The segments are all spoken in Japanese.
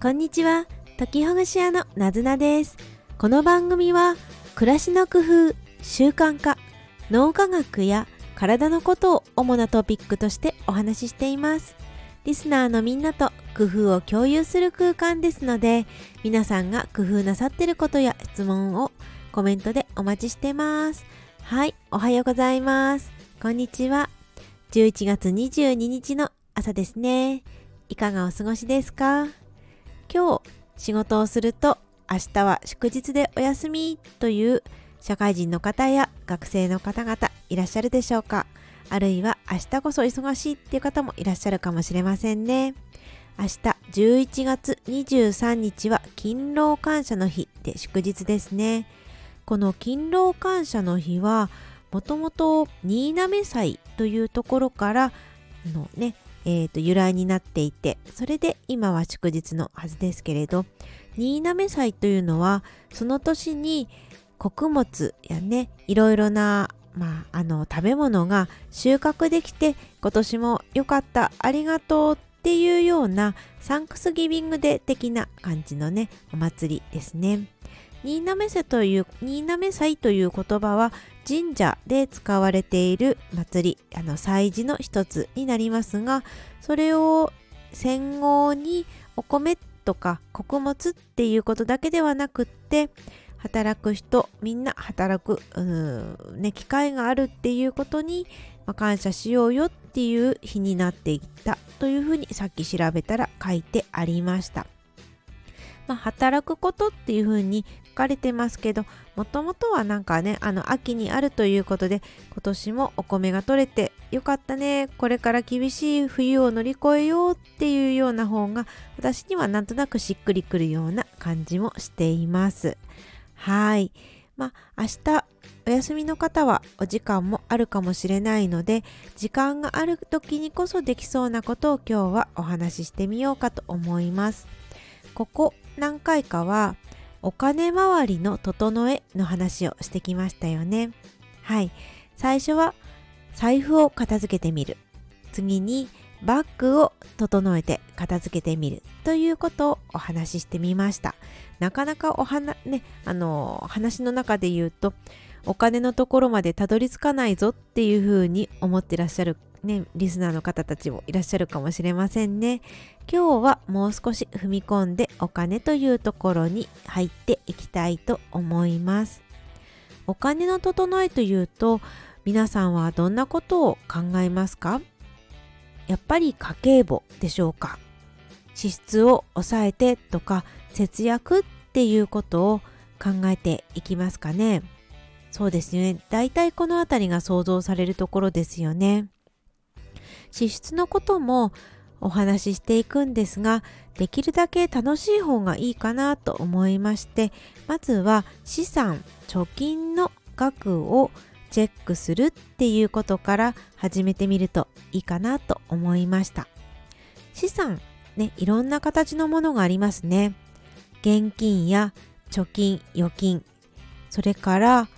こんにちは。解きほぐし屋のなずなです。この番組は暮らしの工夫習慣化脳科学や体のことを主なトピックとしてお話ししています。リスナーのみんなと工夫を共有する空間ですので皆さんが工夫なさってることや質問をコメントでお待ちしてます。はいおはようございます。こんにちは。11月22日の朝ですね。いかがお過ごしですか？今日仕事をすると明日は祝日でお休みという社会人の方や学生の方々いらっしゃるでしょうか？あるいは明日こそ忙しいっていう方もいらっしゃるかもしれませんね。明日11月23日は勤労感謝の日で祝日ですね。この勤労感謝の日はもともと新滑祭というところからのねえーと、由来になっていてそれで今は祝日のはずですけれど新滑祭というのはその年に穀物やねいろいろな、まあ、あの食べ物が収穫できて今年も良かったありがとうっていうようなサンクスギビングデー的な感じのねお祭りですね。新滑祭という新滑祭という言葉は神社で使われている祭りあの祭事の一つになりますがそれを戦後にお米とか穀物っていうことだけではなくって働く人みんな働くね、機会があるっていうことに、まあ、感謝しようよっていう日になっていったというふうにさっき調べたら書いてありました。まあ、働くことっていうふうに書かれてますけどもともとはなんかねあの秋にあるということで今年もお米が取れてよかったねこれから厳しい冬を乗り越えようっていうような方が私にはなんとなくしっくりくるような感じもしています。はい。まあ明日お休みの方はお時間もあるかもしれないので時間がある時にこそできそうなことを今日はお話ししてみようかと思います。ここ何回かはお金回りの整えの話をしてきましたよね。はい。最初は財布を片付けてみる。次にバッグを整えて片付けてみるということをお話ししてみました。なかなかお話、ね、あの、話の中で言うと、お金のところまでたどり着かないぞっていうふうに思ってらっしゃるね、リスナーの方たちもいらっしゃるかもしれませんね。今日はもう少し踏み込んでお金というところに入っていきたいと思います。お金の整えというと皆さんはどんなことを考えますか？やっぱり家計簿でしょうか？支出を抑えてとか節約っていうことを考えていきますかね？そうですね。だいたいこの辺りが想像されるところですよね。支出のこともお話ししていくんですができるだけ楽しい方がいいかなと思いましてまずは資産貯金の額をチェックするっていうことから始めてみるといいかなと思いました。資産ねいろんな形のものがありますね。現金や貯金預金それから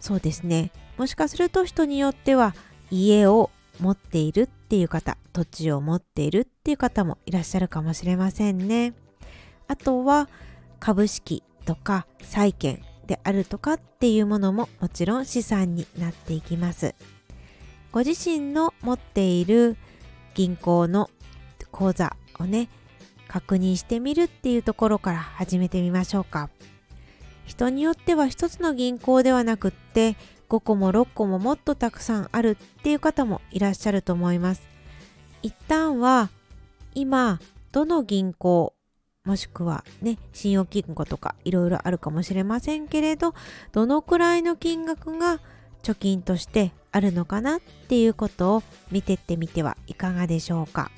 そうですね。もしかすると人によっては家を持っているっていう方土地を持っているっていう方もいらっしゃるかもしれませんね。あとは株式とか債券であるとかっていうものももちろん資産になっていきます。ご自身の持っている銀行の口座をね確認してみるっていうところから始めてみましょうか。人によっては一つの銀行ではなくって5個も6個ももっとたくさんあるっていう方もいらっしゃると思います。一旦は今どの銀行もしくはね信用金庫とかいろいろあるかもしれませんけれどどのくらいの金額が貯金としてあるのかなっていうことを見てってみてはいかがでしょうか。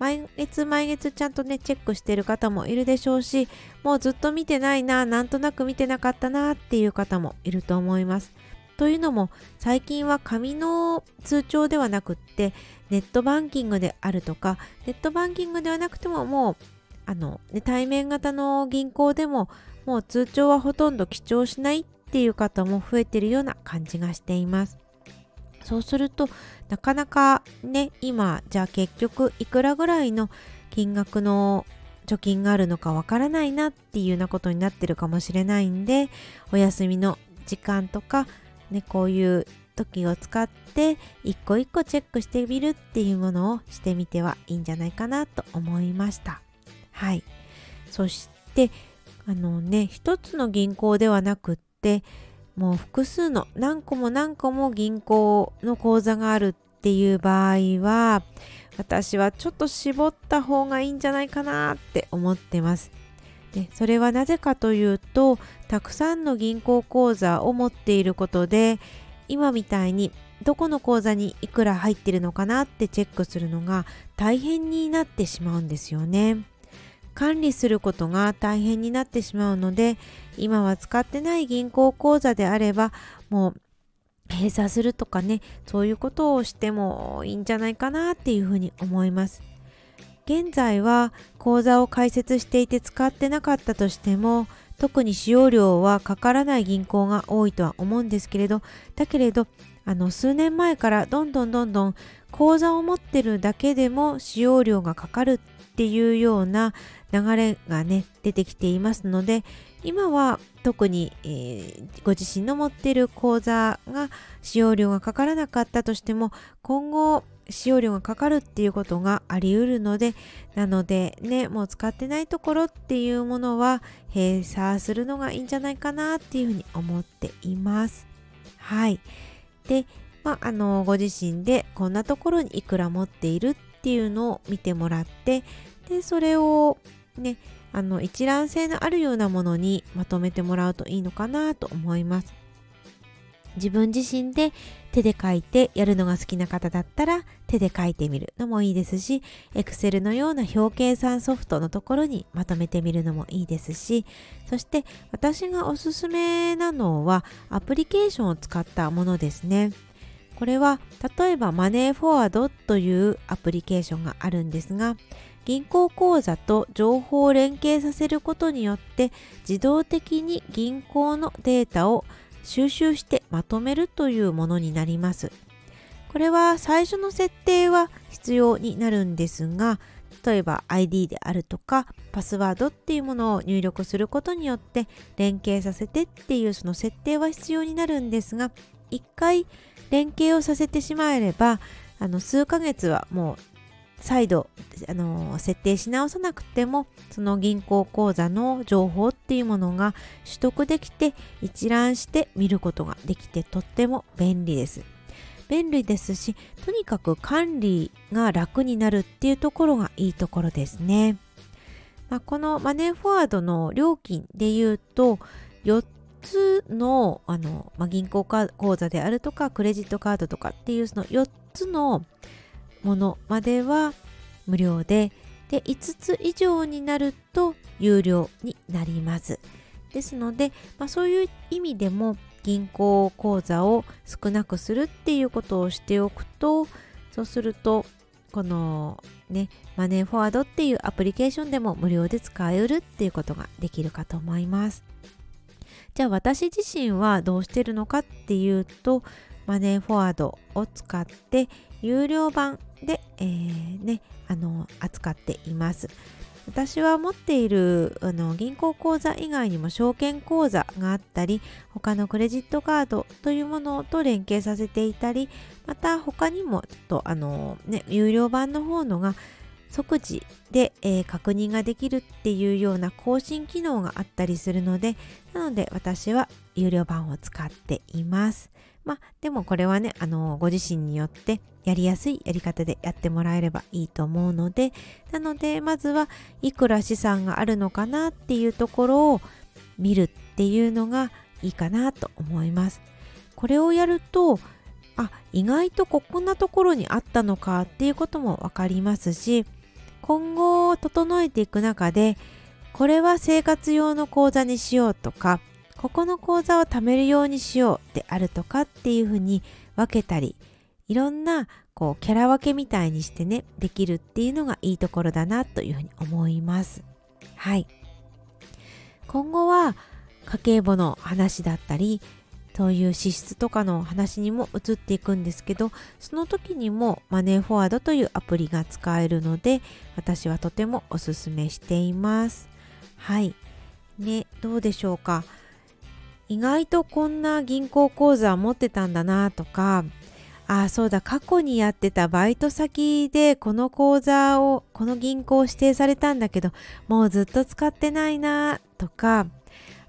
毎月毎月ちゃんとねチェックしてる方もいるでしょうしもうずっと見てないななんとなく見てなかったなっていう方もいると思います。というのも最近は紙の通帳ではなくってネットバンキングであるとかネットバンキングではなくてももうあの、ね、対面型の銀行でももう通帳はほとんど記帳しないっていう方も増えてるような感じがしています。そうするとなかなかね今じゃあ結局いくらぐらいの金額の貯金があるのかわからないなっていうようなことになってるかもしれないんでお休みの時間とか、ね、こういう時を使って一個一個チェックしてみるっていうものをしてみてはいいんじゃないかなと思いました。はい。そしてあのね一つの銀行ではなくってもう複数の何個も何個も銀行の口座があるっていう場合は私はちょっと絞った方がいいんじゃないかなって思ってますでそれはなぜかというとたくさんの銀行口座を持っていることで今みたいにどこの口座にいくら入ってるのかなってチェックするのが大変になってしまうんですよね。管理することが大変になってしまうので今は使ってない銀行口座であればもう閉鎖するとかねそういうことをしてもいいんじゃないかなっていうふうに思います。現在は口座を開設していて使ってなかったとしても特に使用料はかからない銀行が多いとは思うんですけれどだけれどあの数年前からどんどんどんどん口座を持ってるだけでも使用料がかかるっていうような流れがね出てきていますので今は特に、えー、ご自身の持っている口座が使用料がかからなかったとしても今後使用料がかかるっていうことがあり得るのでなのでねもう使ってないところっていうものは閉鎖するのがいいんじゃないかなっていうふうに思っています。はい。でまあ、あのご自身でこんなところにいくら持っているっていうのを見てもらってでそれをねあの一覧性のあるようなものにまとめてもらうといいのかなと思います。自分自身で手で書いてやるのが好きな方だったら手で書いてみるのもいいですし Excel のような表計算ソフトのところにまとめてみるのもいいですしそして私がおすすめなのはアプリケーションを使ったものですね。これは例えばマネーフォワードというアプリケーションがあるんですが銀行口座と情報を連携させることによって自動的に銀行のデータを収集してまとめるというものになります。これは最初の設定は必要になるんですが例えば ID であるとかパスワードっていうものを入力することによって連携させてっていうその設定は必要になるんですが一回連携をさせてしまえればあの数ヶ月はもう再度あの設定し直さなくてもその銀行口座の情報っていうものが取得できて一覧して見ることができてとっても便利です。便利ですしとにかく管理が楽になるっていうところがいいところですね。まあ、このマネーフォワードの料金で言うと4つのあの、まあ、銀行口座であるとかクレジットカードとかっていうその4つのものまでは無料でで5つ以上になると有料になります。ですので、まあ、そういう意味でも銀行口座を少なくするっていうことをしておくとそうするとこのねマネーフォワードっていうアプリケーションでも無料で使えるっていうことができるかと思います。じゃあ私自身はどうしてるのかっていうとマネーフォワードを使って有料版で、えー、ね、あの扱っています。私は持っているあの銀行口座以外にも証券口座があったり他のクレジットカードというものと連携させていたりまた他にもちょっとあの、ね、有料版の方のが即時で、えー、確認ができるっていうような更新機能があったりするのでなので私は有料版を使っています。まあでもこれはねあのご自身によってやりやすいやり方でやってもらえればいいと思うのでなのでまずはいくら資産があるのかなっていうところを見るっていうのがいいかなと思います。これをやるとあ意外とこんなところにあったのかっていうことも分かりますし今後整えていく中でこれは生活用の口座にしようとかここの口座を貯めるようにしようであるとかっていうふうに分けたりいろんなこうキャラ分けみたいにしてねできるっていうのがいいところだなというふうに思います。はい。今後は家計簿の話だったりそういう支出とかの話にも移っていくんですけどその時にもマネーフォワードというアプリが使えるので私はとてもおすすめしています。はい。ねどうでしょうか？意外とこんな銀行口座持ってたんだなとかああそうだ過去にやってたバイト先でこの口座をこの銀行を指定されたんだけどもうずっと使ってないなとか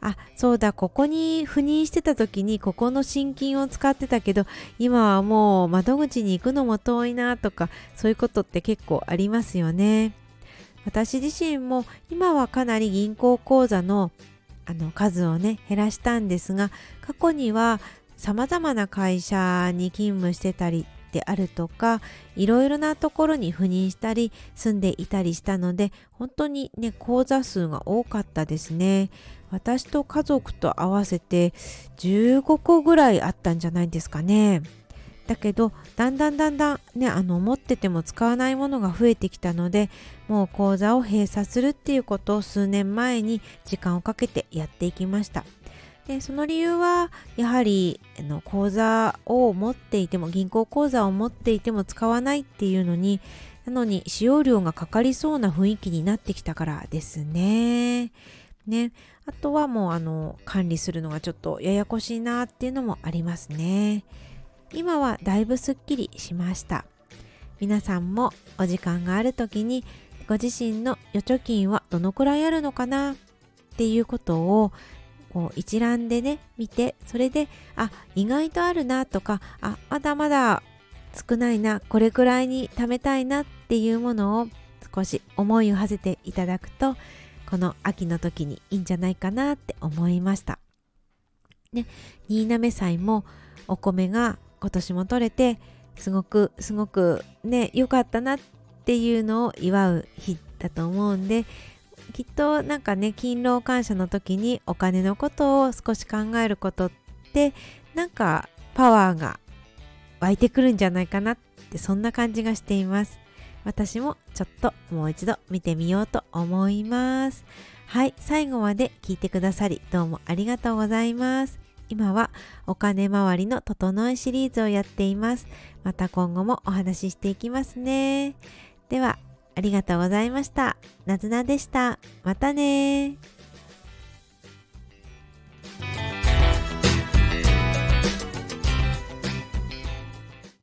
あそうだここに赴任してた時にここの新金を使ってたけど今はもう窓口に行くのも遠いなとかそういうことって結構ありますよね。私自身も今はかなり銀行口座のあの数をね減らしたんですが過去には様々な会社に勤務してたりであるとかいろいろなところに赴任したり住んでいたりしたので本当にね口座数が多かったですね。私と家族と合わせて15個ぐらいあったんじゃないですかね。だけどだんだんだんだんねあの持ってても使わないものが増えてきたのでもう口座を閉鎖するっていうことを数年前に時間をかけてやっていきましたでその理由はやはりあの口座を持っていても銀行口座を持っていても使わないっていうのになのに使用料がかかりそうな雰囲気になってきたからですね。ね、あとはもうあの管理するのがちょっとややこしいなっていうのもありますね。今はだいぶすっきりしました。皆さんもお時間がある時にご自身の預貯金はどのくらいあるのかな？っていうことをこう一覧でね見てそれであ意外とあるなとかあまだまだ少ないなこれくらいに貯めたいなっていうものを少し思いを馳せていただくとこの秋の時にいいんじゃないかなって思いました。ね、新滑祭もお米が今年も取れてすごくすごくね良かったなっていうのを祝う日だと思うんできっとなんかね勤労感謝の時にお金のことを少し考えることってなんかパワーが湧いてくるんじゃないかなってそんな感じがしています。私もちょっともう一度見てみようと思います。はい最後まで聞いてくださりどうもありがとうございます。今はお金周りの整えシリーズをやっていますまた今後もお話ししていきますねではありがとうございました。なずなでした。またね